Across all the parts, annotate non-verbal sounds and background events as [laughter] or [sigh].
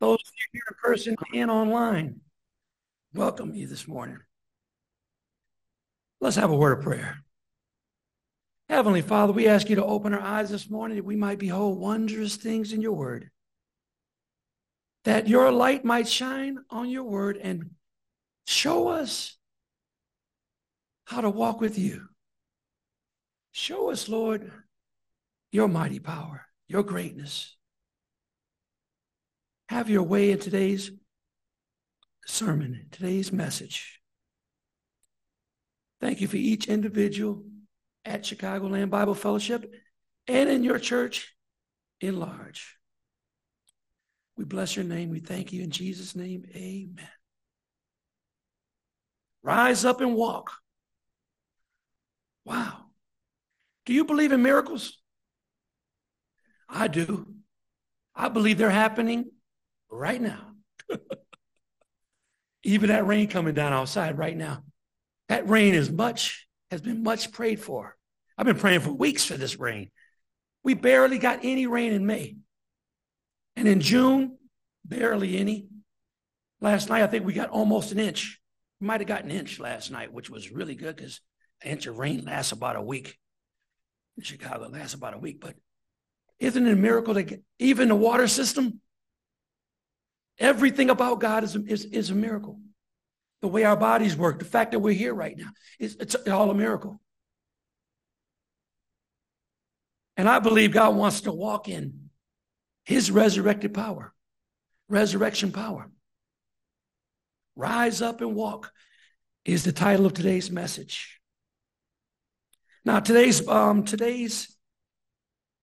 Those here in person and online, welcome you this morning. Let's have a word of prayer. Heavenly Father, we ask you to open our eyes this morning that we might behold wondrous things in your word, that your light might shine on your word and show us how to walk with you. Show us, Lord, your mighty power, your greatness. Have your way in today's sermon, today's message. Thank you for each individual at Chicagoland Bible Fellowship and in your church in large. We bless your name. We thank you in Jesus' name. Amen. Rise up and walk. Wow. Do you believe in miracles? I do. I believe they're happening right now. [laughs] Even that rain coming down outside right now. That rain is much, has been much prayed for. I've been praying for weeks for this rain. We barely got any rain in May. And in June, barely any. Last night, I think we got almost an inch. We might have got an inch last night, which was really good because an inch of rain lasts about a week. In Chicago, lasts about a week. But isn't it a miracle that even the water system, everything about God is, is, is a miracle. The way our bodies work, the fact that we're here right now, it's, it's all a miracle. And I believe God wants to walk in his resurrected power, resurrection power. Rise up and walk is the title of today's message. Now, today's um, today's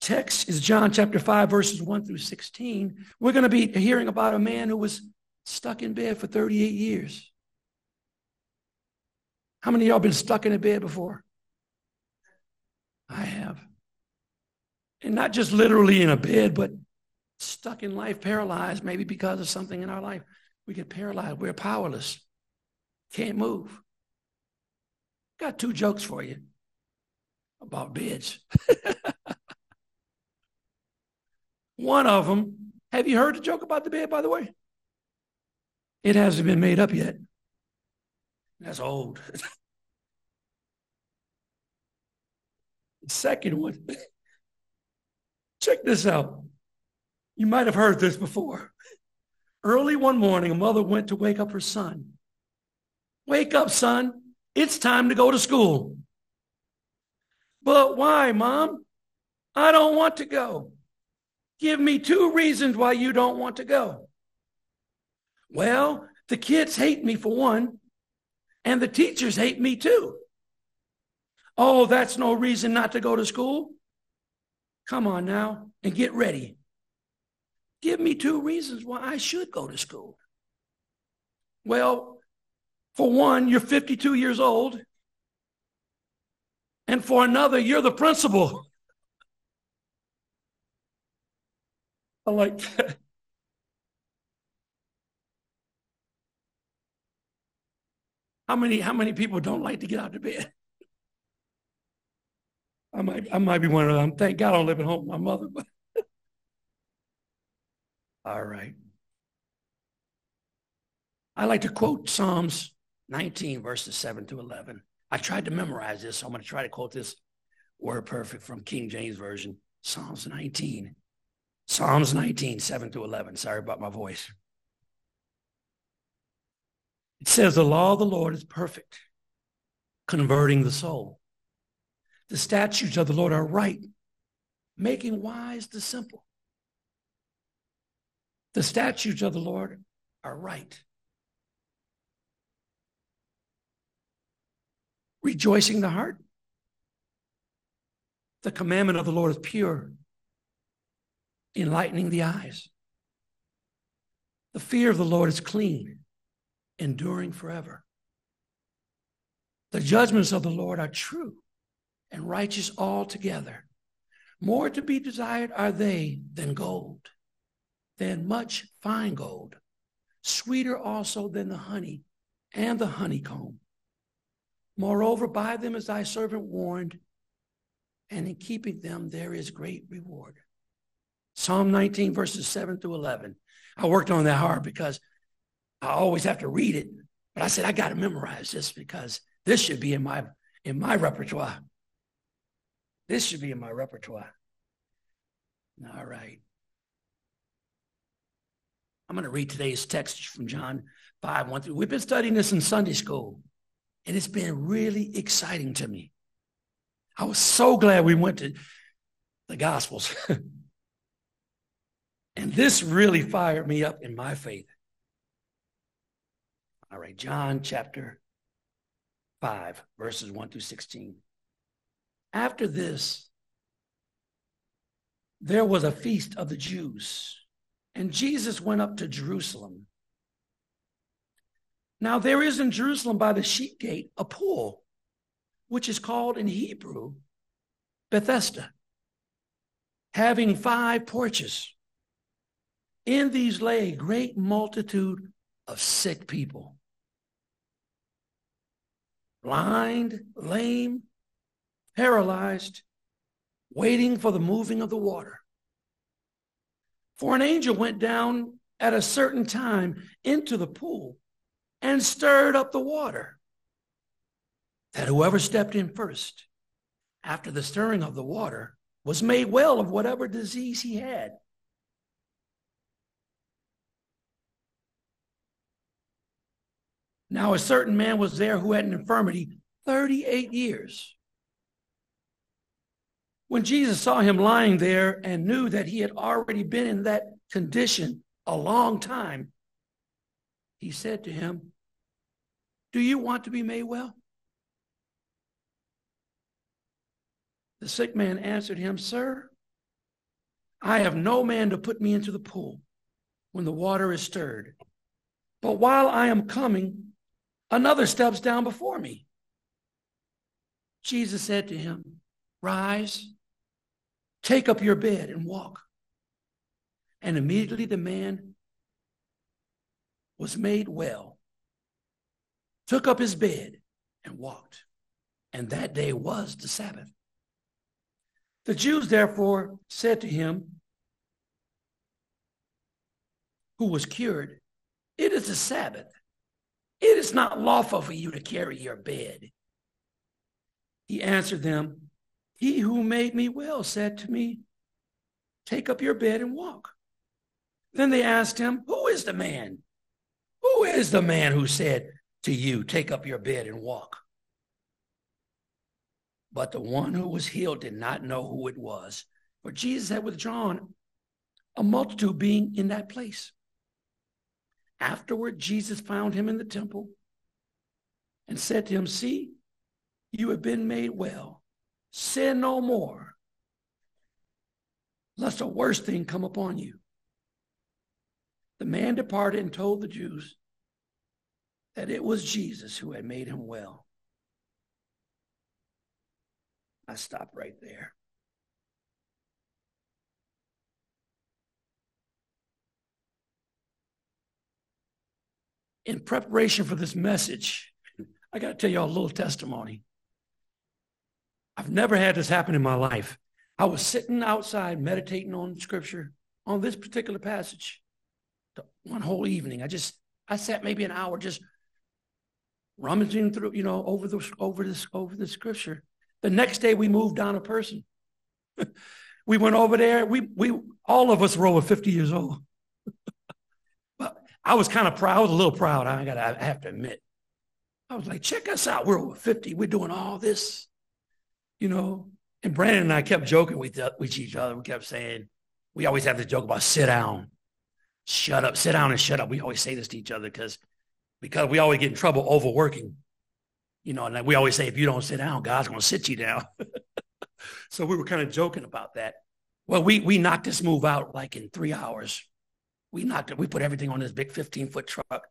text is John chapter 5, verses 1 through 16. We're going to be hearing about a man who was stuck in bed for 38 years. How many of y'all been stuck in a bed before? I have. And not just literally in a bed, but stuck in life, paralyzed, maybe because of something in our life. We get paralyzed. We're powerless. Can't move. Got two jokes for you about beds. [laughs] One of them, have you heard the joke about the bed, by the way? It hasn't been made up yet. That's old. [laughs] the second one. [laughs] Check this out. You might have heard this before. Early one morning, a mother went to wake up her son. Wake up, son. It's time to go to school. But why, mom? I don't want to go. Give me two reasons why you don't want to go. Well, the kids hate me for one, and the teachers hate me too. Oh, that's no reason not to go to school. Come on now and get ready. Give me two reasons why I should go to school. Well, for one, you're 52 years old. And for another, you're the principal. I like that. [laughs] How many, how many people don't like to get out of bed? I might, I might be one of them. Thank God I don't live at home with my mother, but [laughs] all right. I like to quote Psalms 19, verses 7 to 11. I tried to memorize this, so I'm going to try to quote this word perfect from King James Version, Psalms 19. Psalms 19, 7 to 11. Sorry about my voice. It says, The law of the Lord is perfect, converting the soul. The statutes of the Lord are right, making wise the simple. The statutes of the Lord are right. Rejoicing the heart. The commandment of the Lord is pure, enlightening the eyes. The fear of the Lord is clean, enduring forever. The judgments of the Lord are true, and righteous altogether. More to be desired are they than gold, than much fine gold, sweeter also than the honey and the honeycomb. Moreover, by them is thy servant warned, and in keeping them there is great reward. Psalm 19, verses 7 through 11. I worked on that hard because I always have to read it. But I said, I got to memorize this because this should be in my in my repertoire. This should be in my repertoire. All right. I'm going to read today's text from John 5, 1 through. We've been studying this in Sunday school, and it's been really exciting to me. I was so glad we went to the Gospels. [laughs] and this really fired me up in my faith. All right, John chapter 5, verses 1 through 16. After this, there was a feast of the Jews, and Jesus went up to Jerusalem. Now, there is in Jerusalem by the sheep gate a pool, which is called in Hebrew Bethesda, having five porches. In these lay a great multitude of sick people blind, lame, paralyzed, waiting for the moving of the water. For an angel went down at a certain time into the pool and stirred up the water, that whoever stepped in first, after the stirring of the water, was made well of whatever disease he had. Now, a certain man was there who had an infirmity 38 years. When Jesus saw him lying there and knew that he had already been in that condition a long time, he said to him, Do you want to be made well? The sick man answered him, Sir, I have no man to put me into the pool when the water is stirred. But while I am coming, Another steps down before me. Jesus said to him, Rise, take up your bed and walk. And immediately the man was made well, took up his bed and walked. And that day was the Sabbath. The Jews therefore said to him, who was cured, It is the Sabbath. It is not lawful for you to carry your bed. He answered them, He who made me well said to me, Take up your bed and walk. Then they asked him, Who is the man? Who is the man who said to you, Take up your bed and walk? But the one who was healed did not know who it was, for Jesus had withdrawn a multitude being in that place. Afterward, Jesus found him in the temple and said to him, See, you have been made well. Sin no more, lest a worse thing come upon you. The man departed and told the Jews that it was Jesus who had made him well. I stop right there. In preparation for this message, I got to tell y'all a little testimony. I've never had this happen in my life. I was sitting outside meditating on scripture on this particular passage one whole evening. I just, I sat maybe an hour just rummaging through, you know, over the, over this, over the scripture. The next day we moved down a person. [laughs] we went over there. We, we, all of us were over 50 years old. I was kind of proud. I was a little proud. I got. I have to admit. I was like, check us out. We're over 50. We're doing all this, you know. And Brandon and I kept joking with, uh, with each other. We kept saying, we always have this joke about sit down, shut up, sit down and shut up. We always say this to each other because because we always get in trouble overworking. You know, and we always say, if you don't sit down, God's going to sit you down. [laughs] so we were kind of joking about that. Well, we we knocked this move out like in three hours we knocked it. We put everything on this big 15 foot truck.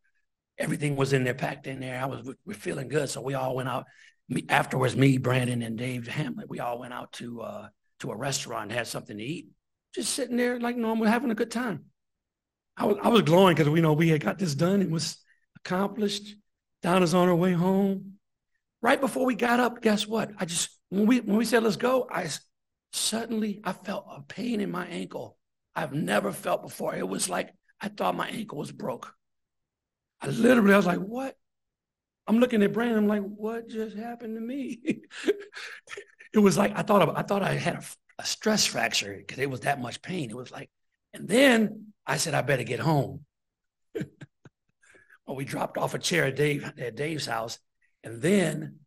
Everything was in there, packed in there. I was, we're feeling good. So we all went out. Me, afterwards, me, Brandon, and Dave Hamlet, we all went out to, uh, to a restaurant had something to eat. Just sitting there like normal, having a good time. I was, I was glowing because we know we had got this done. It was accomplished. Donna's on her way home. Right before we got up, guess what? I just, when we, when we said, let's go, I suddenly, I felt a pain in my ankle I've never felt before. It was like I thought my ankle was broke. I literally, I was like, what? I'm looking at Brandon. I'm like, what just happened to me? [laughs] it was like I thought I thought I had a, a stress fracture because it was that much pain. It was like, and then I said I better get home. [laughs] well, we dropped off a chair at Dave at Dave's house, and then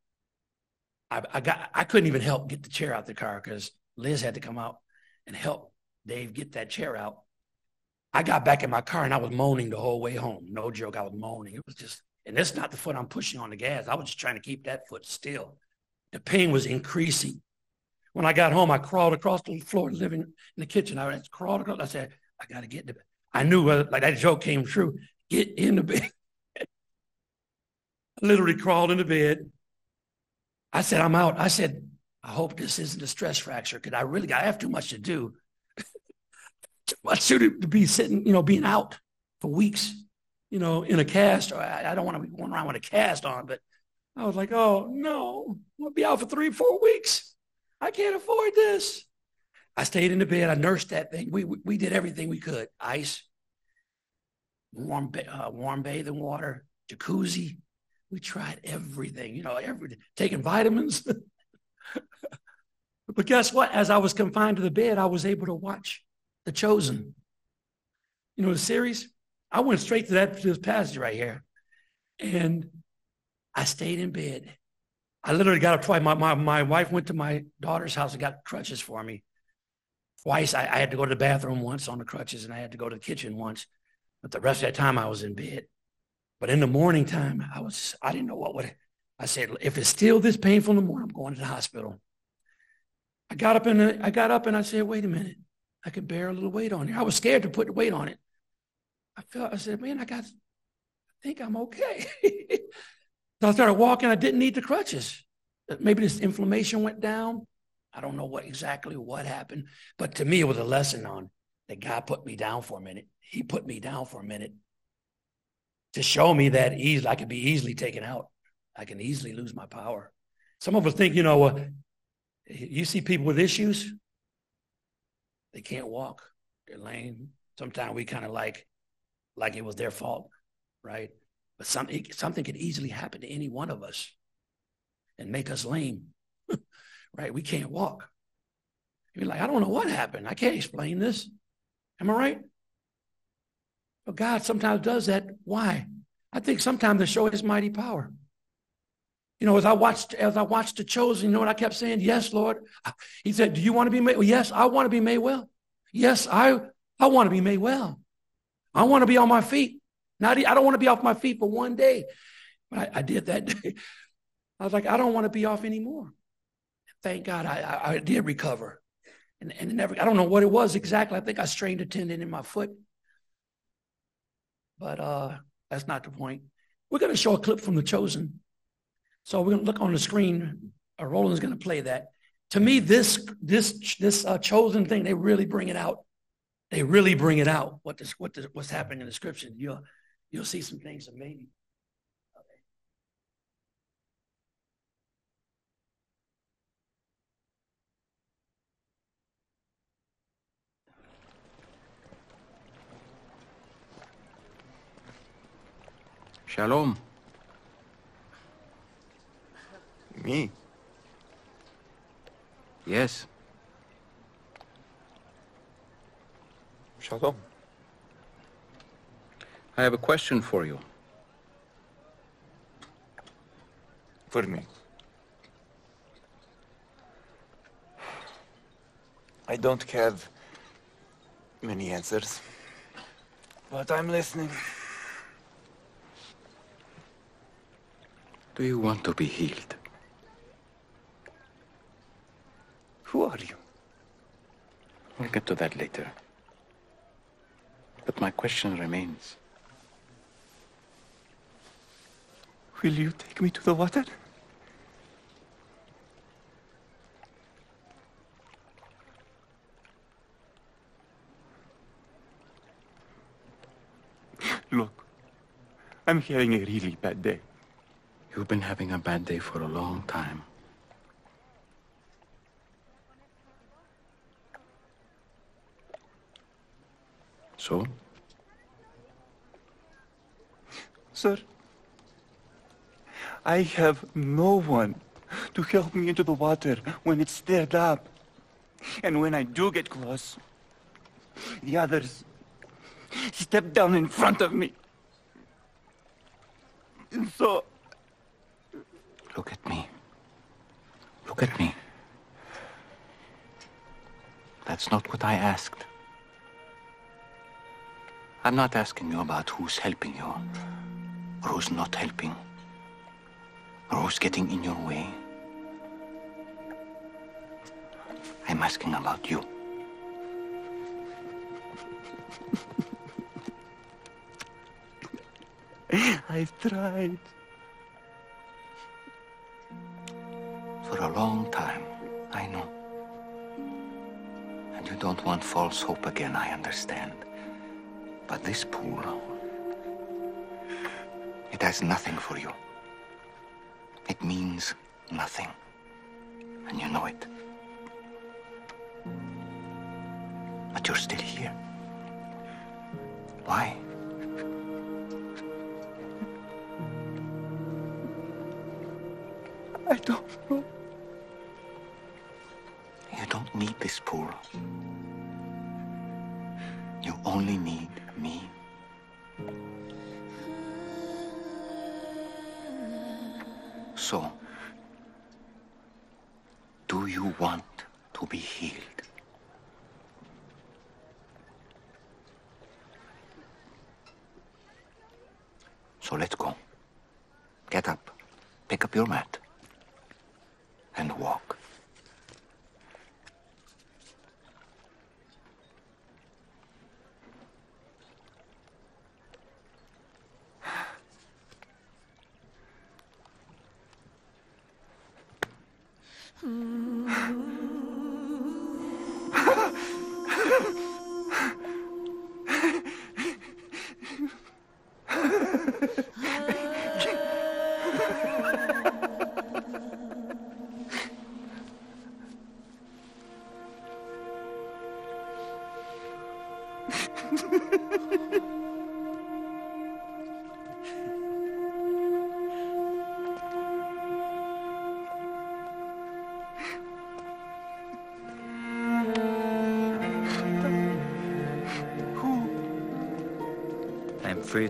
I, I got I couldn't even help get the chair out the car because Liz had to come out and help Dave get that chair out. I got back in my car and I was moaning the whole way home. No joke, I was moaning. It was just, and that's not the foot I'm pushing on the gas. I was just trying to keep that foot still. The pain was increasing. When I got home, I crawled across the floor, living in the kitchen. I crawled across. I said, I got to get the bed. I knew uh, like that joke came true. Get in the bed. I [laughs] literally crawled in the bed. I said, I'm out. I said, I hope this isn't a stress fracture because I really got, I have too much to do. Too much to be sitting, you know, being out for weeks, you know, in a cast. I, I don't want to be going around with a cast on, but I was like, oh no, I'll be out for three, four weeks. I can't afford this. I stayed in the bed. I nursed that thing. We we, we did everything we could. Ice, warm uh, warm bathing water, jacuzzi. We tried everything. You know, everything. Taking vitamins. [laughs] but guess what? As I was confined to the bed, I was able to watch The Chosen. You know the series. I went straight to that to this passage right here, and I stayed in bed. I literally got up twice. My, my, my wife went to my daughter's house and got crutches for me. Twice I, I had to go to the bathroom once on the crutches and I had to go to the kitchen once. But the rest of that time I was in bed. But in the morning time, I was I didn't know what would I said, if it's still this painful in the morning, I'm going to the hospital. I got up and I got up and I said, wait a minute. I can bear a little weight on here. I was scared to put the weight on it. I felt I said, man, I got I think I'm okay. [laughs] So I started walking. I didn't need the crutches. Maybe this inflammation went down. I don't know what exactly what happened, but to me, it was a lesson on that God put me down for a minute. He put me down for a minute to show me that easily, I could be easily taken out. I can easily lose my power. Some of us think, you know, uh, you see people with issues, they can't walk. They're lame. Sometimes we kind of like, like it was their fault, right? But something, something could easily happen to any one of us and make us lame, [laughs] right? We can't walk. You're like, I don't know what happened. I can't explain this. Am I right? But God sometimes does that. Why? I think sometimes to show his mighty power. You know, as I watched, as I watched the chosen, you know what I kept saying? Yes, Lord. He said, Do you want to be made? Well, yes, I want to be made well. Yes, I I want to be made well. I want to be on my feet. Not, I don't want to be off my feet for one day. But I, I did that [laughs] day. I was like, I don't want to be off anymore. Thank God I, I, I did recover. And, and never, I don't know what it was exactly. I think I strained a tendon in my foot. But uh, that's not the point. We're going to show a clip from The Chosen. So we're going to look on the screen. Uh, Roland's going to play that. To me, this this this uh, chosen thing, they really bring it out. They really bring it out. What this what this, what's happening in the scripture. You'll you'll see some things amazing. Shalom. Me? Yes. Shalom. I have a question for you. For me. I don't have many answers, but I'm listening. Do you want to be healed? Who are you? We'll get to that later. But my question remains. Will you take me to the water? Look, I'm having a really bad day. You've been having a bad day for a long time. So? Sir, I have no one to help me into the water when it's stirred up. And when I do get close, the others step down in front of me. And so, Look at me. Look at me. That's not what I asked. I'm not asking you about who's helping you, or who's not helping, or who's getting in your way. I'm asking about you. [laughs] I've tried. For a long time, I know. And you don't want false hope again, I understand. But this pool, it has nothing for you. It means nothing. And you know it. But you're still here. Why? I don't know. You don't need this pool. You only need me. So, do you want to be healed? So let's go. Get up, pick up your mat, and walk.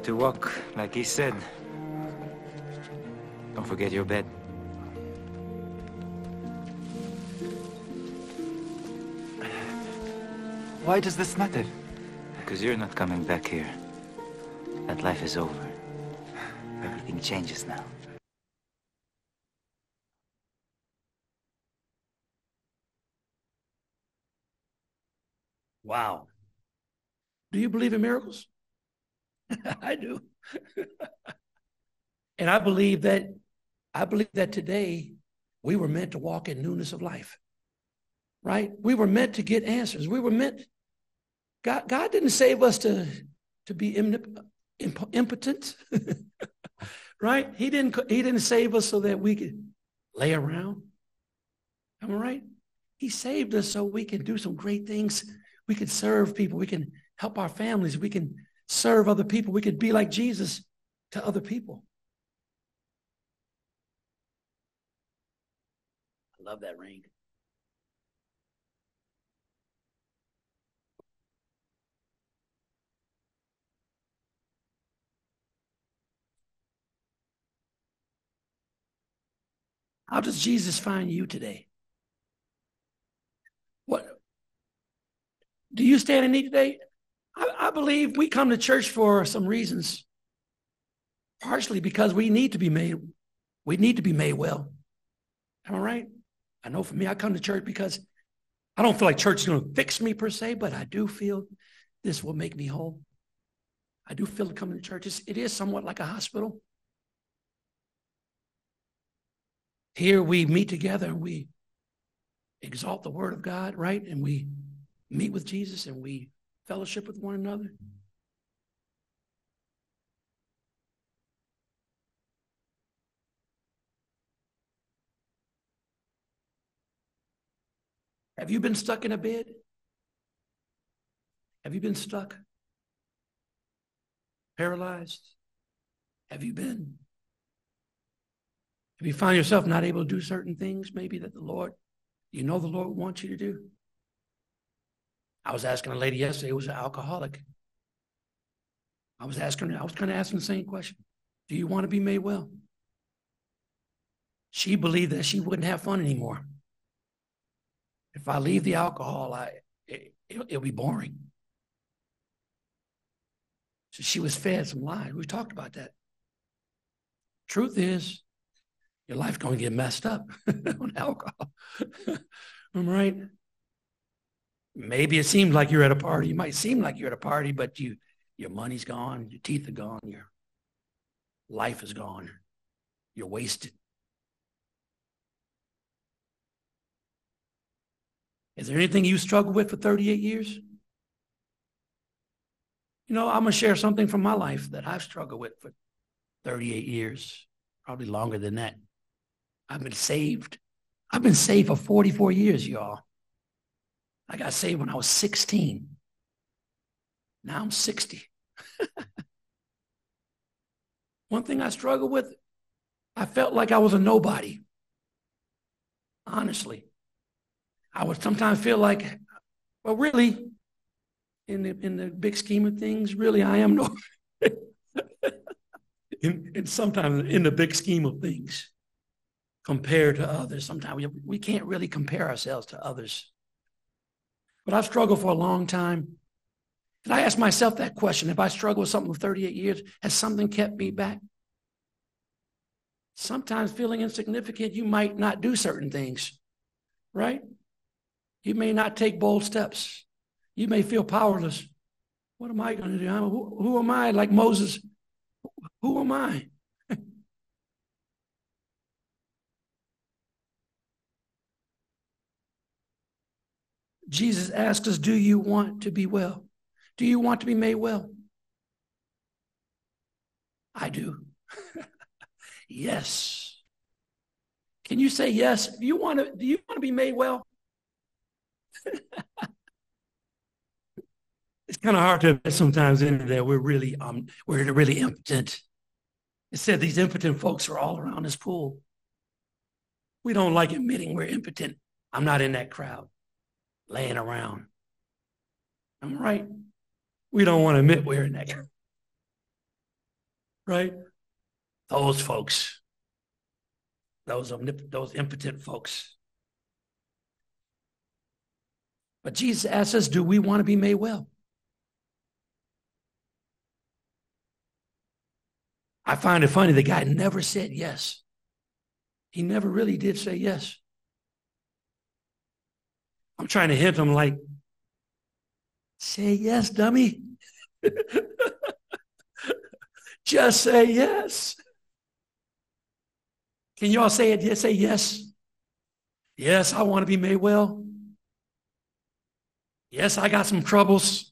To walk, like he said. Don't forget your bed. Why does this matter? Because you're not coming back here. That life is over. Everything changes now. Wow. Do you believe in miracles? [laughs] I do. [laughs] and I believe that I believe that today we were meant to walk in newness of life. Right? We were meant to get answers. We were meant God God didn't save us to to be imp- imp- impotent. [laughs] right? He didn't he didn't save us so that we could lay around. Am I right? He saved us so we can do some great things. We can serve people. We can help our families. We can serve other people. We could be like Jesus to other people. I love that ring. How does Jesus find you today? What do you stand in need today? I, believe we come to church for some reasons. Partially because we need to be made, we need to be made well. Am I right? I know for me, I come to church because I don't feel like church is going to fix me per se, but I do feel this will make me whole. I do feel coming to church. It's, it is somewhat like a hospital. Here we meet together and we exalt the word of God, right? And we meet with Jesus and we fellowship with one another. Have you been stuck in a bed? Have you been stuck? Paralyzed? Have you been? Have you found yourself not able to do certain things, maybe that the Lord, you know, the Lord wants you to do? I was asking a lady yesterday who was an alcoholic. I was asking I was kind of asking the same question. Do you want to be made well? She believed that she wouldn't have fun anymore. If I leave the alcohol, I it, will it, be boring. So she was fed some lies. We talked about that. Truth is, your life's going to get messed up [laughs] on alcohol. [laughs] I'm right. Maybe it seems like you're at a party. You might seem like you're at a party, but you your money's gone, your teeth are gone, your life is gone. You're wasted. Is there anything you struggled with for 38 years? You know, I'm going to share something from my life that I've struggled with for 38 years, probably longer than that. I've been saved. I've been saved for 44 years, y'all. I got saved when I was 16. Now I'm 60. [laughs] One thing I struggled with, I felt like I was a nobody. Honestly. I would sometimes feel like, well, really, in the in the big scheme of things, really I am no [laughs] in, in sometimes in the big scheme of things compared to others. Sometimes we, we can't really compare ourselves to others. But I've struggled for a long time. And I ask myself that question. If I struggle with something for 38 years, has something kept me back? Sometimes feeling insignificant, you might not do certain things, right? You may not take bold steps. You may feel powerless. What am I going to do? Who, who am I? Like Moses, who am I? Jesus asks us, Do you want to be well? Do you want to be made well? I do. [laughs] yes. Can you say yes? Do you want to do you want to be made well? [laughs] it's kind of hard to admit sometimes in there we're really um we're really impotent. It said these impotent folks are all around this pool. We don't like admitting we're impotent. I'm not in that crowd laying around. I'm right. We don't want to admit we're that. Right? Those folks, those, those impotent folks. But Jesus asks us, do we want to be made well? I find it funny, the guy never said yes. He never really did say yes. I'm trying to hit him like, say yes, dummy. [laughs] Just say yes. Can you all say it? Say yes. Yes, I want to be made well. Yes, I got some troubles.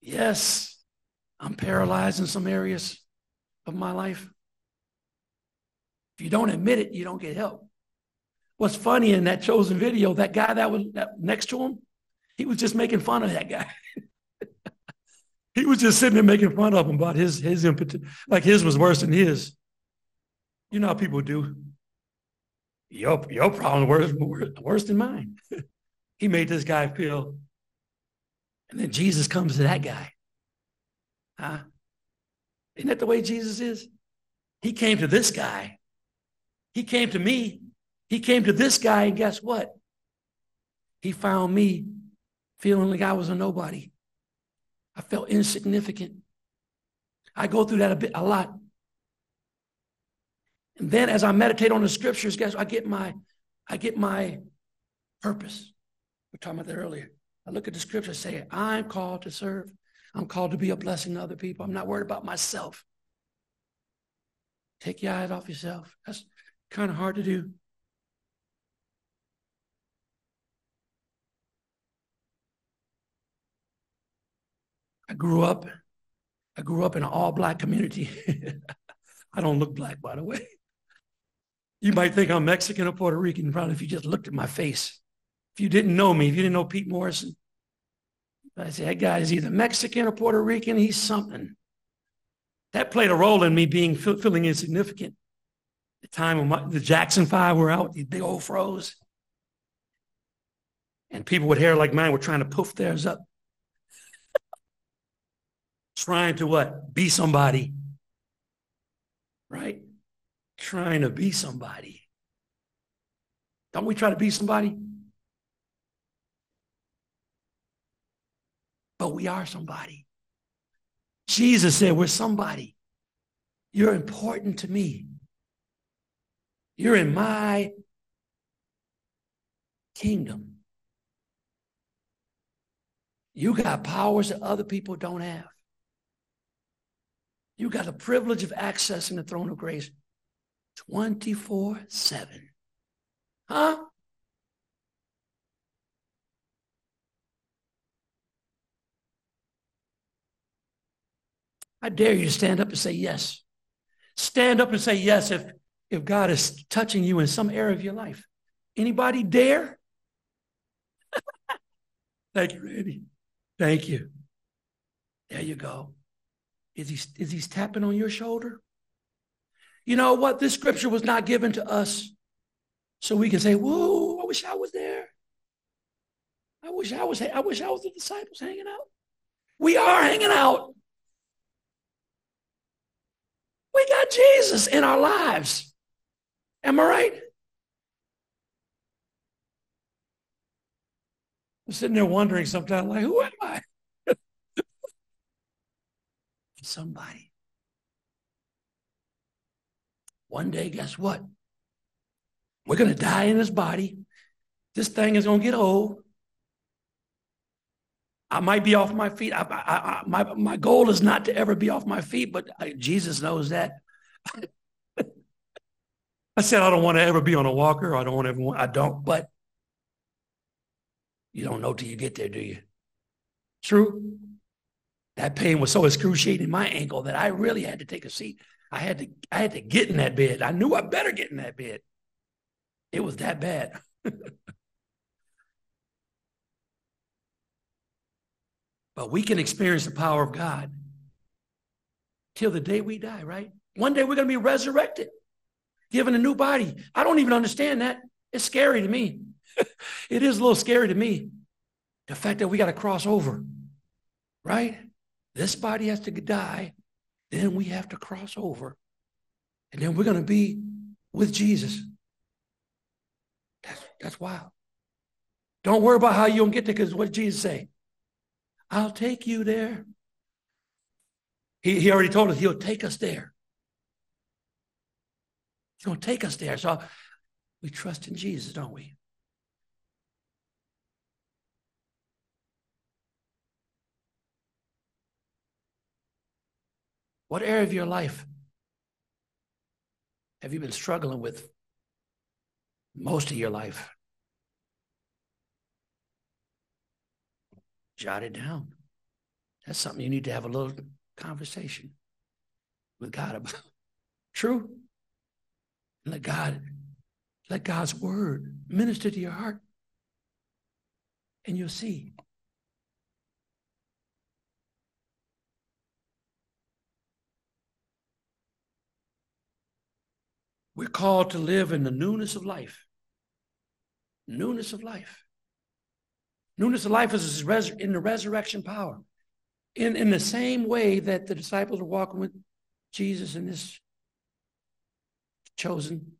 Yes, I'm paralyzed in some areas of my life. If you don't admit it, you don't get help. What's funny in that chosen video, that guy that was next to him, he was just making fun of that guy. [laughs] he was just sitting there making fun of him about his his impotent, like his was worse than his. You know how people do. Your your problem worse worse than mine. [laughs] he made this guy feel, and then Jesus comes to that guy. Huh? Isn't that the way Jesus is? He came to this guy. He came to me he came to this guy, and guess what? He found me feeling like I was a nobody. I felt insignificant. I go through that a bit, a lot. And then as I meditate on the scriptures, guess I get my, I get my purpose. We were talking about that earlier. I look at the scripture say, I'm called to serve. I'm called to be a blessing to other people. I'm not worried about myself. Take your eyes off yourself. That's kind of hard to do. I grew up, I grew up in an all black community. [laughs] I don't look black, by the way. You might think I'm Mexican or Puerto Rican, probably if you just looked at my face. If you didn't know me, if you didn't know Pete Morrison, I say, that guy is either Mexican or Puerto Rican, he's something. That played a role in me being feeling insignificant. The time when my, the Jackson Five were out, these big old froze. And people with hair like mine were trying to poof theirs up. Trying to what? Be somebody. Right? Trying to be somebody. Don't we try to be somebody? But we are somebody. Jesus said, We're somebody. You're important to me. You're in my kingdom. You got powers that other people don't have. You got the privilege of accessing the throne of grace 24 7. Huh? I dare you to stand up and say yes. Stand up and say yes if, if God is touching you in some area of your life. Anybody dare? [laughs] Thank you, Randy. Thank you. There you go. Is he, is he tapping on your shoulder? You know what? This scripture was not given to us so we can say, whoa, I wish I was there. I wish I was, I wish I was the disciples hanging out. We are hanging out. We got Jesus in our lives. Am I right? I'm sitting there wondering sometimes, like, who am I? Somebody. One day, guess what? We're going to die in this body. This thing is going to get old. I might be off my feet. I, I, I, my, my goal is not to ever be off my feet, but Jesus knows that. [laughs] I said I don't want to ever be on a walker. I don't want everyone. I don't, but you don't know till you get there, do you? True. That pain was so excruciating in my ankle that I really had to take a seat. I had to I had to get in that bed. I knew I better get in that bed. It was that bad. [laughs] but we can experience the power of God till the day we die, right? One day we're going to be resurrected, given a new body. I don't even understand that. It's scary to me. [laughs] it is a little scary to me. The fact that we got to cross over, right? This body has to die, then we have to cross over, and then we're going to be with Jesus. That's, that's wild. Don't worry about how you don't get there because what did Jesus say? I'll take you there. He, he already told us he'll take us there. He's going to take us there. So we trust in Jesus, don't we? What area of your life have you been struggling with most of your life. Jot it down. That's something you need to have a little conversation with God about. [laughs] True. Let God, let God's word minister to your heart. And you'll see. We're called to live in the newness of life. Newness of life. Newness of life is in the resurrection power. In, in the same way that the disciples were walking with Jesus in this chosen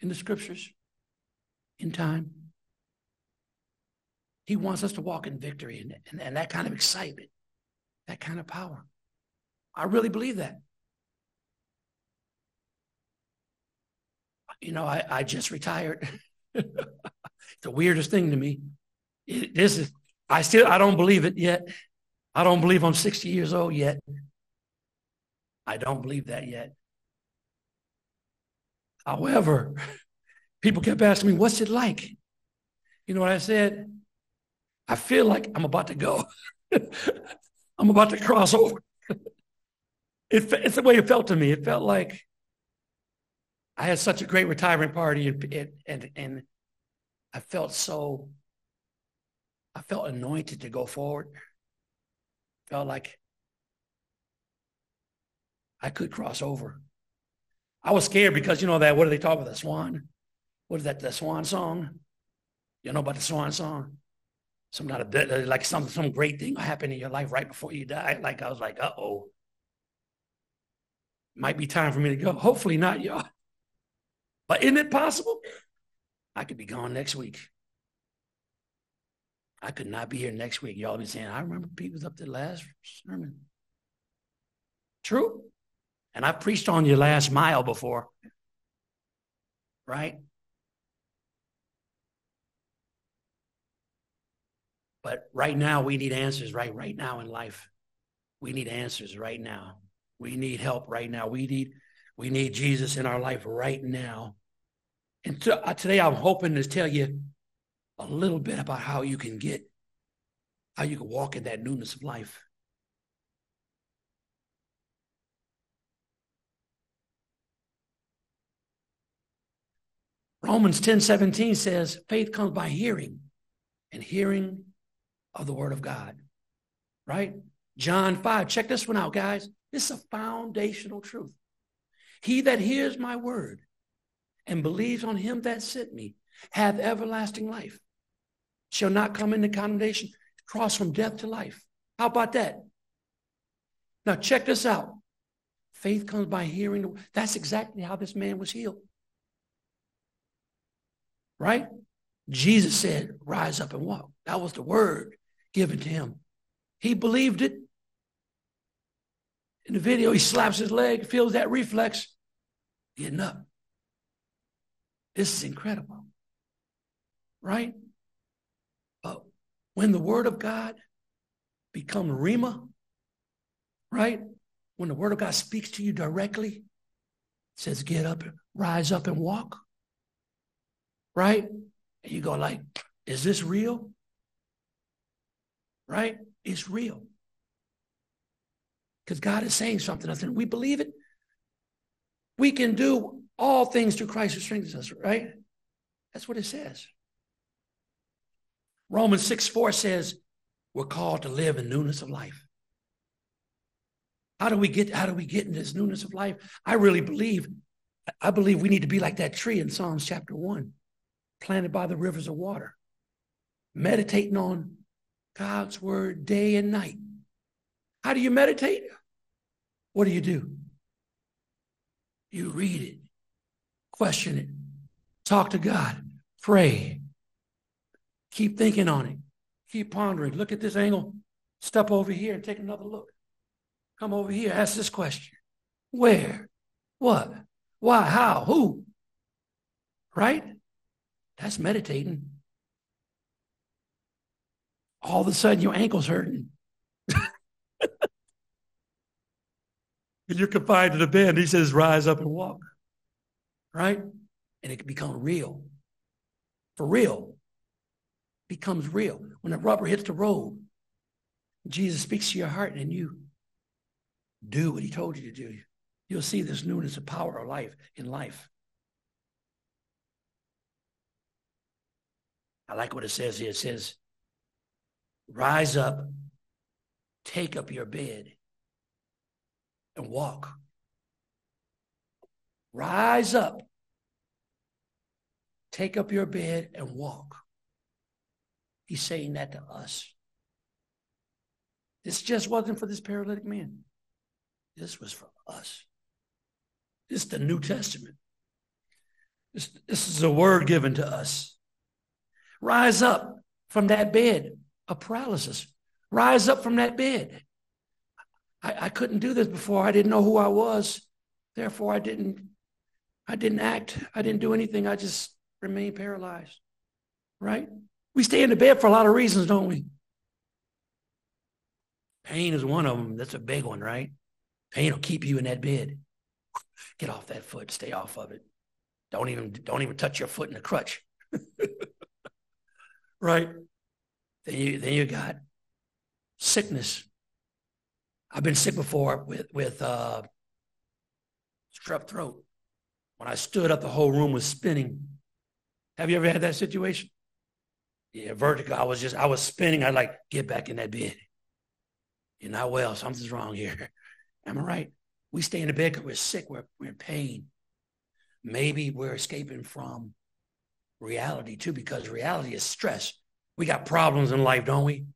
in the scriptures in time. He wants us to walk in victory and, and, and that kind of excitement, that kind of power. I really believe that. You know, I, I just retired. [laughs] the weirdest thing to me. It, this is, I still, I don't believe it yet. I don't believe I'm 60 years old yet. I don't believe that yet. However, [laughs] people kept asking me, what's it like? You know what I said? I feel like I'm about to go. [laughs] I'm about to cross over. it, it's the way it felt to me. It felt like I had such a great retirement party and, and, and I felt so, I felt anointed to go forward. Felt like I could cross over. I was scared because you know that what do they talk about the swan? What is that? The swan song? You know about the swan song? Some not a like some some great thing happen in your life right before you die. Like I was like, uh oh, might be time for me to go. Hopefully not, y'all. But isn't it possible? I could be gone next week. I could not be here next week. Y'all be saying, I remember Pete was up there last sermon. True. And I preached on your last mile before. Right? But right now, we need answers, right? Right now in life. We need answers right now. We need help right now. We need we need Jesus in our life right now. And to, uh, today I'm hoping to tell you a little bit about how you can get, how you can walk in that newness of life. Romans 10 17 says, faith comes by hearing, and hearing of the word of God. Right? John 5, check this one out, guys. This is a foundational truth. He that hears my word and believes on him that sent me hath everlasting life, shall not come into condemnation, cross from death to life. How about that? Now, check this out. Faith comes by hearing. That's exactly how this man was healed. Right? Jesus said, Rise up and walk. That was the word given to him. He believed it. In the video, he slaps his leg, feels that reflex, getting up. This is incredible. Right? But when the word of God becomes Rhema, right? When the word of God speaks to you directly, says, get up, rise up and walk. Right? And you go like, is this real? Right? It's real because God is saying something. I said, we believe it. We can do all things through Christ who strengthens us, right? That's what it says. Romans 6 4 says, we're called to live in newness of life. How do we get how do we get in this newness of life? I really believe, I believe we need to be like that tree in Psalms chapter one, planted by the rivers of water, meditating on God's word day and night. How do you meditate? What do you do? You read it, question it, talk to God, pray, keep thinking on it, keep pondering. Look at this angle, step over here and take another look. Come over here, ask this question Where? What? Why? How? Who? Right? That's meditating. All of a sudden, your ankle's hurting. And you're confined to the bed. he says, rise up and walk. Right? And it can become real. For real. Becomes real. When the rubber hits the road, Jesus speaks to your heart and you do what he told you to do. You'll see this newness of power of life in life. I like what it says here. It says, rise up, take up your bed, and walk. Rise up. Take up your bed and walk. He's saying that to us. This just wasn't for this paralytic man. This was for us. This is the New Testament. This, this is a word given to us. Rise up from that bed of paralysis. Rise up from that bed. I, I couldn't do this before. I didn't know who I was. Therefore, I didn't I didn't act. I didn't do anything. I just remained paralyzed. Right? We stay in the bed for a lot of reasons, don't we? Pain is one of them. That's a big one, right? Pain will keep you in that bed. Get off that foot. Stay off of it. Don't even don't even touch your foot in the crutch. [laughs] right? Then you then you got sickness. I've been sick before with with uh, strep throat. When I stood up, the whole room was spinning. Have you ever had that situation? Yeah, vertigo. I was just I was spinning. I like get back in that bed. You're not well. Something's wrong here. [laughs] Am I right? We stay in the bed because we're sick, we're, we're in pain. Maybe we're escaping from reality too, because reality is stress. We got problems in life, don't we?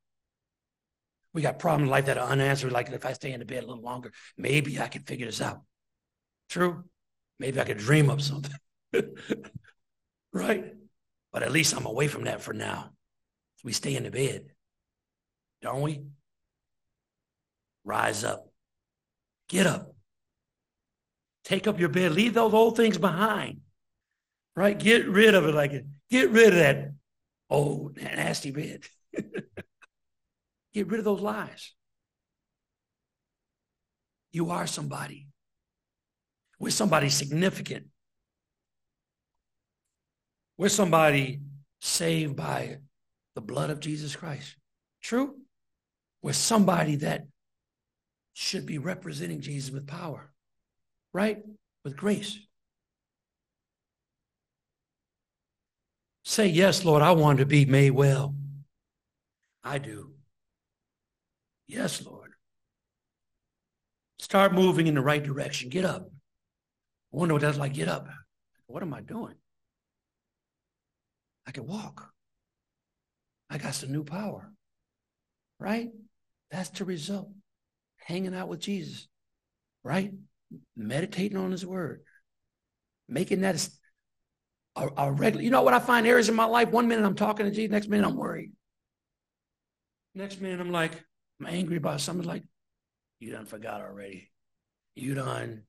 We got problems in life that are unanswered. Like if I stay in the bed a little longer, maybe I can figure this out. True? Maybe I could dream up something. [laughs] right? But at least I'm away from that for now. We stay in the bed, don't we? Rise up. Get up. Take up your bed. Leave those old things behind. Right? Get rid of it like it. Get rid of that old nasty bed. [laughs] Get rid of those lies. You are somebody. We're somebody significant. We're somebody saved by the blood of Jesus Christ. True? We're somebody that should be representing Jesus with power, right? With grace. Say, Yes, Lord, I want to be made well. I do. Yes, Lord. Start moving in the right direction. Get up. I wonder what that's like. Get up. What am I doing? I can walk. I got some new power. Right? That's the result. Hanging out with Jesus. Right? Meditating on his word. Making that a, a regular. You know what I find areas in my life? One minute I'm talking to Jesus, next minute I'm worried. Next minute I'm like, I'm angry about something like, you done forgot already. You done,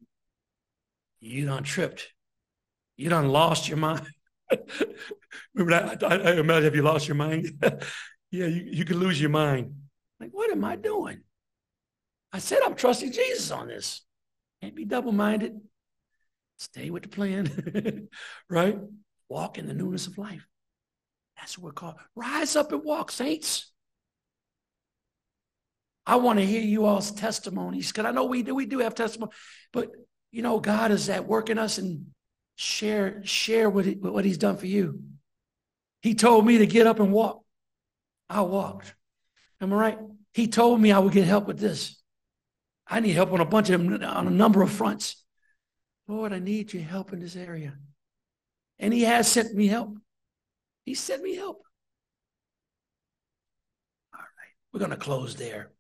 you done tripped. You done lost your mind. [laughs] Remember that? I, I imagine if you lost your mind. [laughs] yeah, you, you could lose your mind. Like, what am I doing? I said I'm trusting Jesus on this. Can't be double-minded. Stay with the plan, [laughs] right? Walk in the newness of life. That's what we're called. Rise up and walk, saints. I want to hear you all's testimonies because I know we do. We do have testimony, but you know, God is at work in us and share share what he, what He's done for you. He told me to get up and walk. I walked. Am I right? He told me I would get help with this. I need help on a bunch of on a number of fronts. Lord, I need your help in this area. And he has sent me help. He sent me help. All right. We're going to close there.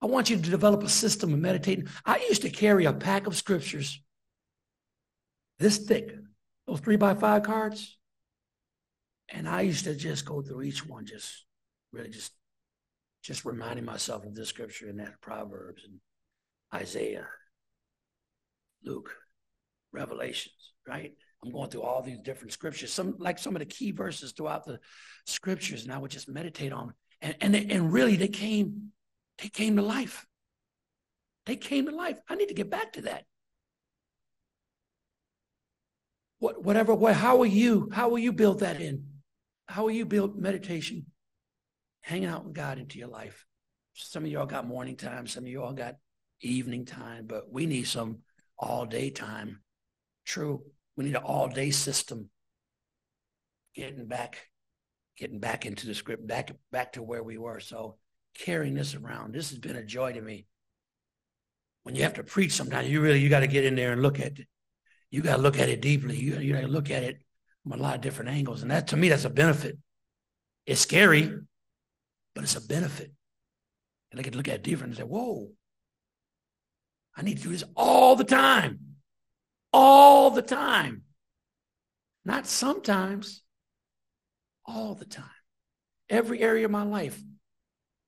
I want you to develop a system of meditating. I used to carry a pack of scriptures this thick, those three by five cards. And I used to just go through each one, just really just just reminding myself of this scripture and that Proverbs and Isaiah, Luke, Revelations, right? I'm going through all these different scriptures, some like some of the key verses throughout the scriptures, and I would just meditate on. And and they, and really, they came they came to life. They came to life. I need to get back to that. What, whatever way, how will you, how will you build that in? How will you build meditation? Hanging out with God into your life. Some of y'all got morning time, some of y'all got evening time, but we need some all day time. True. We need an all day system. Getting back, getting back into the script, back back to where we were. So carrying this around. This has been a joy to me. When you have to preach sometimes, you really you got to get in there and look at it. You got to look at it deeply. You, you got to look at it from a lot of different angles. And that to me, that's a benefit. It's scary, but it's a benefit. And I can look at it different and say, whoa, I need to do this all the time. All the time. Not sometimes, all the time. Every area of my life.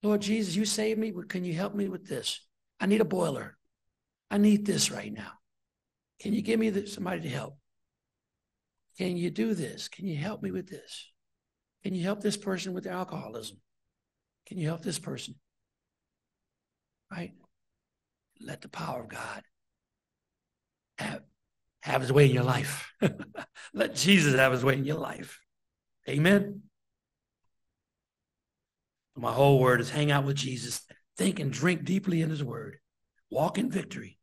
Lord Jesus, you saved me, but can you help me with this? I need a boiler. I need this right now. Can you give me the, somebody to help? Can you do this? Can you help me with this? Can you help this person with their alcoholism? Can you help this person? Right? Let the power of God have, have his way in your life. [laughs] Let Jesus have his way in your life. Amen. My whole word is hang out with Jesus, think and drink deeply in his word, walk in victory.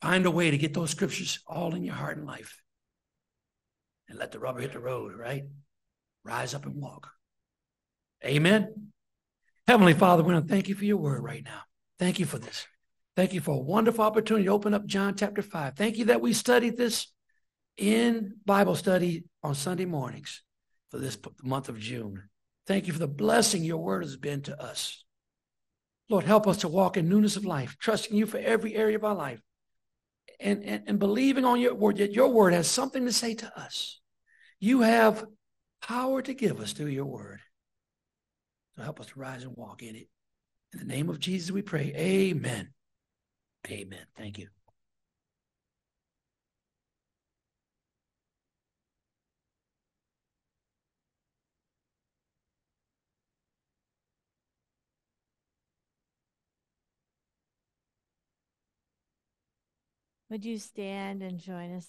Find a way to get those scriptures all in your heart and life. And let the rubber hit the road, right? Rise up and walk. Amen. Heavenly Father, we want to thank you for your word right now. Thank you for this. Thank you for a wonderful opportunity to open up John chapter 5. Thank you that we studied this in Bible study on Sunday mornings for this month of June. Thank you for the blessing your word has been to us. Lord, help us to walk in newness of life, trusting you for every area of our life and, and, and believing on your word that your word has something to say to us. You have power to give us through your word. So help us to rise and walk in it. In the name of Jesus, we pray. Amen. Amen. Thank you. Would you stand and join us